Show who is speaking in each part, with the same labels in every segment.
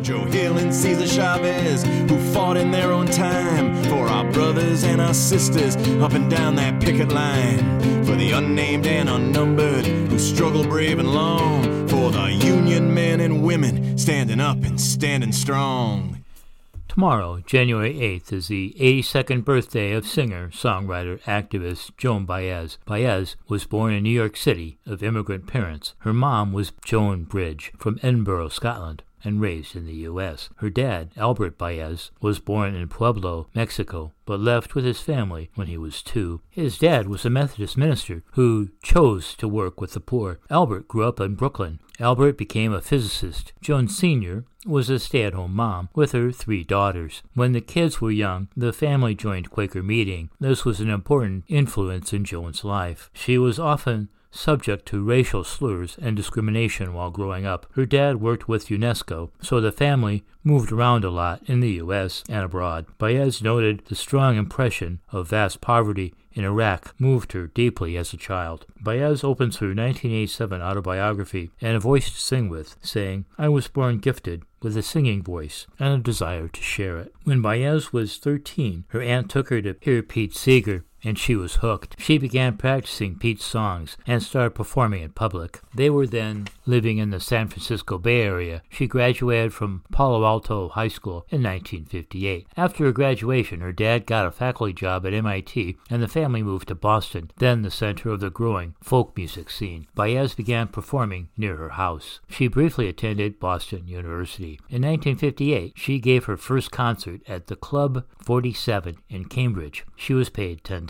Speaker 1: Joe Hill and Cesar Chavez, who fought in their own time for our brothers and our sisters up and down that picket line. For the unnamed and unnumbered who struggle brave and long. For the Union men and women standing up and standing strong.
Speaker 2: Tomorrow, January 8th, is the 82nd birthday of singer, songwriter, activist Joan Baez. Baez was born in New York City of immigrant parents. Her mom was Joan Bridge from Edinburgh, Scotland and raised in the U.S. Her dad, Albert Baez, was born in Pueblo, Mexico, but left with his family when he was two. His dad was a Methodist minister who chose to work with the poor. Albert grew up in Brooklyn. Albert became a physicist. Joan Sr. was a stay at home mom with her three daughters. When the kids were young, the family joined Quaker Meeting. This was an important influence in Joan's life. She was often subject to racial slurs and discrimination while growing up. Her dad worked with UNESCO, so the family moved around a lot in the U.S. and abroad. Baez noted the strong impression of vast poverty in Iraq moved her deeply as a child. Baez opens her 1987 autobiography and a voice to sing with, saying, I was born gifted with a singing voice and a desire to share it. When Baez was 13, her aunt took her to hear Pete Seeger and she was hooked. She began practicing Pete's songs and started performing in public. They were then living in the San Francisco Bay Area. She graduated from Palo Alto High School in 1958. After her graduation, her dad got a faculty job at MIT and the family moved to Boston, then the center of the growing folk music scene. Baez began performing near her house. She briefly attended Boston University. In 1958, she gave her first concert at the Club 47 in Cambridge. She was paid $10.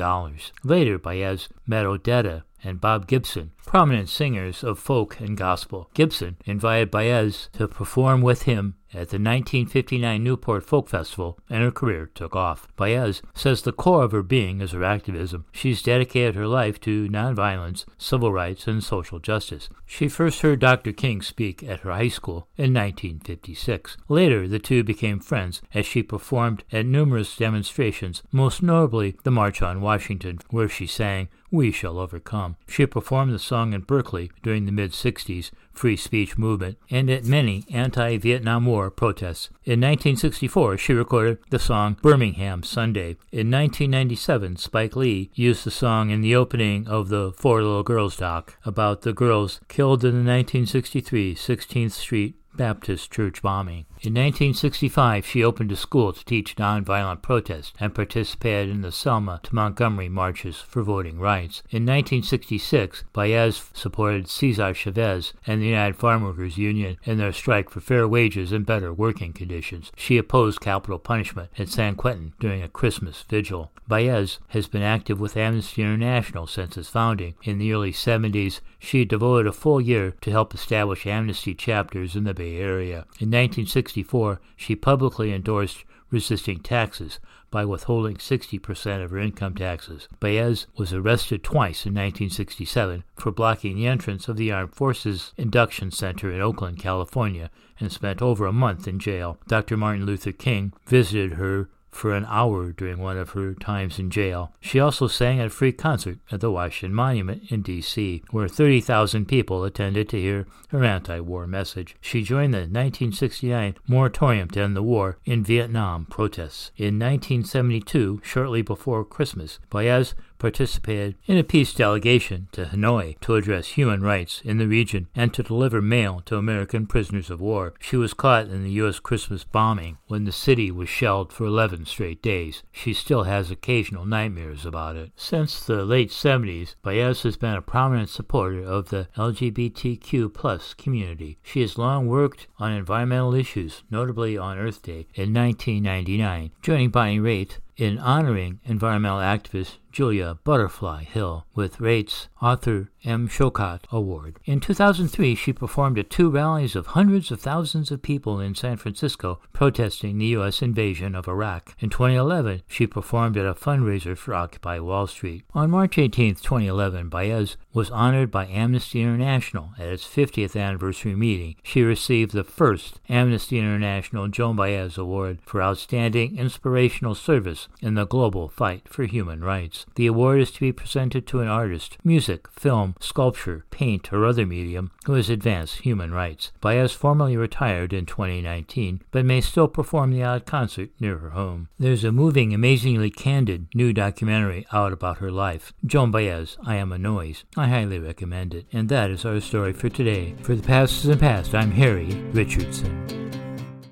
Speaker 2: Later, Baez met Odetta and Bob Gibson, prominent singers of folk and gospel. Gibson invited Baez to perform with him at the 1959 Newport Folk Festival, and her career took off. Baez says the core of her being is her activism. She's dedicated her life to nonviolence, civil rights, and social justice. She first heard Dr. King speak at her high school in 1956. Later, the two became friends as she performed at numerous demonstrations, most notably the March on Washington, where she sang we Shall Overcome. She performed the song in Berkeley during the mid 60s free speech movement and at many anti Vietnam War protests. In 1964, she recorded the song Birmingham Sunday. In 1997, Spike Lee used the song in the opening of the Four Little Girls doc about the girls killed in the 1963 16th Street Baptist church bombing. In 1965, she opened a school to teach nonviolent protest and participated in the Selma to Montgomery marches for voting rights. In 1966, Baez supported Cesar Chavez and the United Farm Workers Union in their strike for fair wages and better working conditions. She opposed capital punishment at San Quentin during a Christmas vigil. Baez has been active with Amnesty International since its founding. In the early 70s, she devoted a full year to help establish Amnesty chapters in the Bay Area. In 1964, she publicly endorsed resisting taxes by withholding 60% of her income taxes. Baez was arrested twice in 1967 for blocking the entrance of the Armed Forces Induction Center in Oakland, California, and spent over a month in jail. Dr. Martin Luther King visited her for an hour during one of her times in jail. She also sang at a free concert at the Washington Monument in D.C., where 30,000 people attended to hear her anti war message. She joined the 1969 moratorium to end the war in Vietnam protests. In 1972, shortly before Christmas, Baez participated in a peace delegation to Hanoi to address human rights in the region and to deliver mail to American prisoners of war. She was caught in the U.S. Christmas bombing when the city was shelled for 11 straight days. She still has occasional nightmares about it. Since the late 70s, Baez has been a prominent supporter of the LGBTQ community. She has long worked on environmental issues, notably on Earth Day in 1999, joining Bonnie Raitt in honoring environmental activist Julia Butterfly Hill with Raitt's Arthur M. Sohcot Award. In 2003, she performed at two rallies of hundreds of thousands of people in San Francisco protesting the U.S. invasion of Iraq. In 2011, she performed at a fundraiser for Occupy Wall Street. On March 18, 2011, Baez was honored by Amnesty International at its 50th anniversary meeting. She received the first Amnesty International Joan Baez Award for outstanding inspirational service in the global fight for human rights. The award is to be presented to an artist, music, film, sculpture, paint, or other medium who has advanced human rights. Baez formally retired in 2019, but may still perform the odd concert near her home. There's a moving, amazingly candid new documentary out about her life. Joan Baez, I Am a Noise. I highly recommend it. And that is our story for today. For the past and past, I'm Harry Richardson.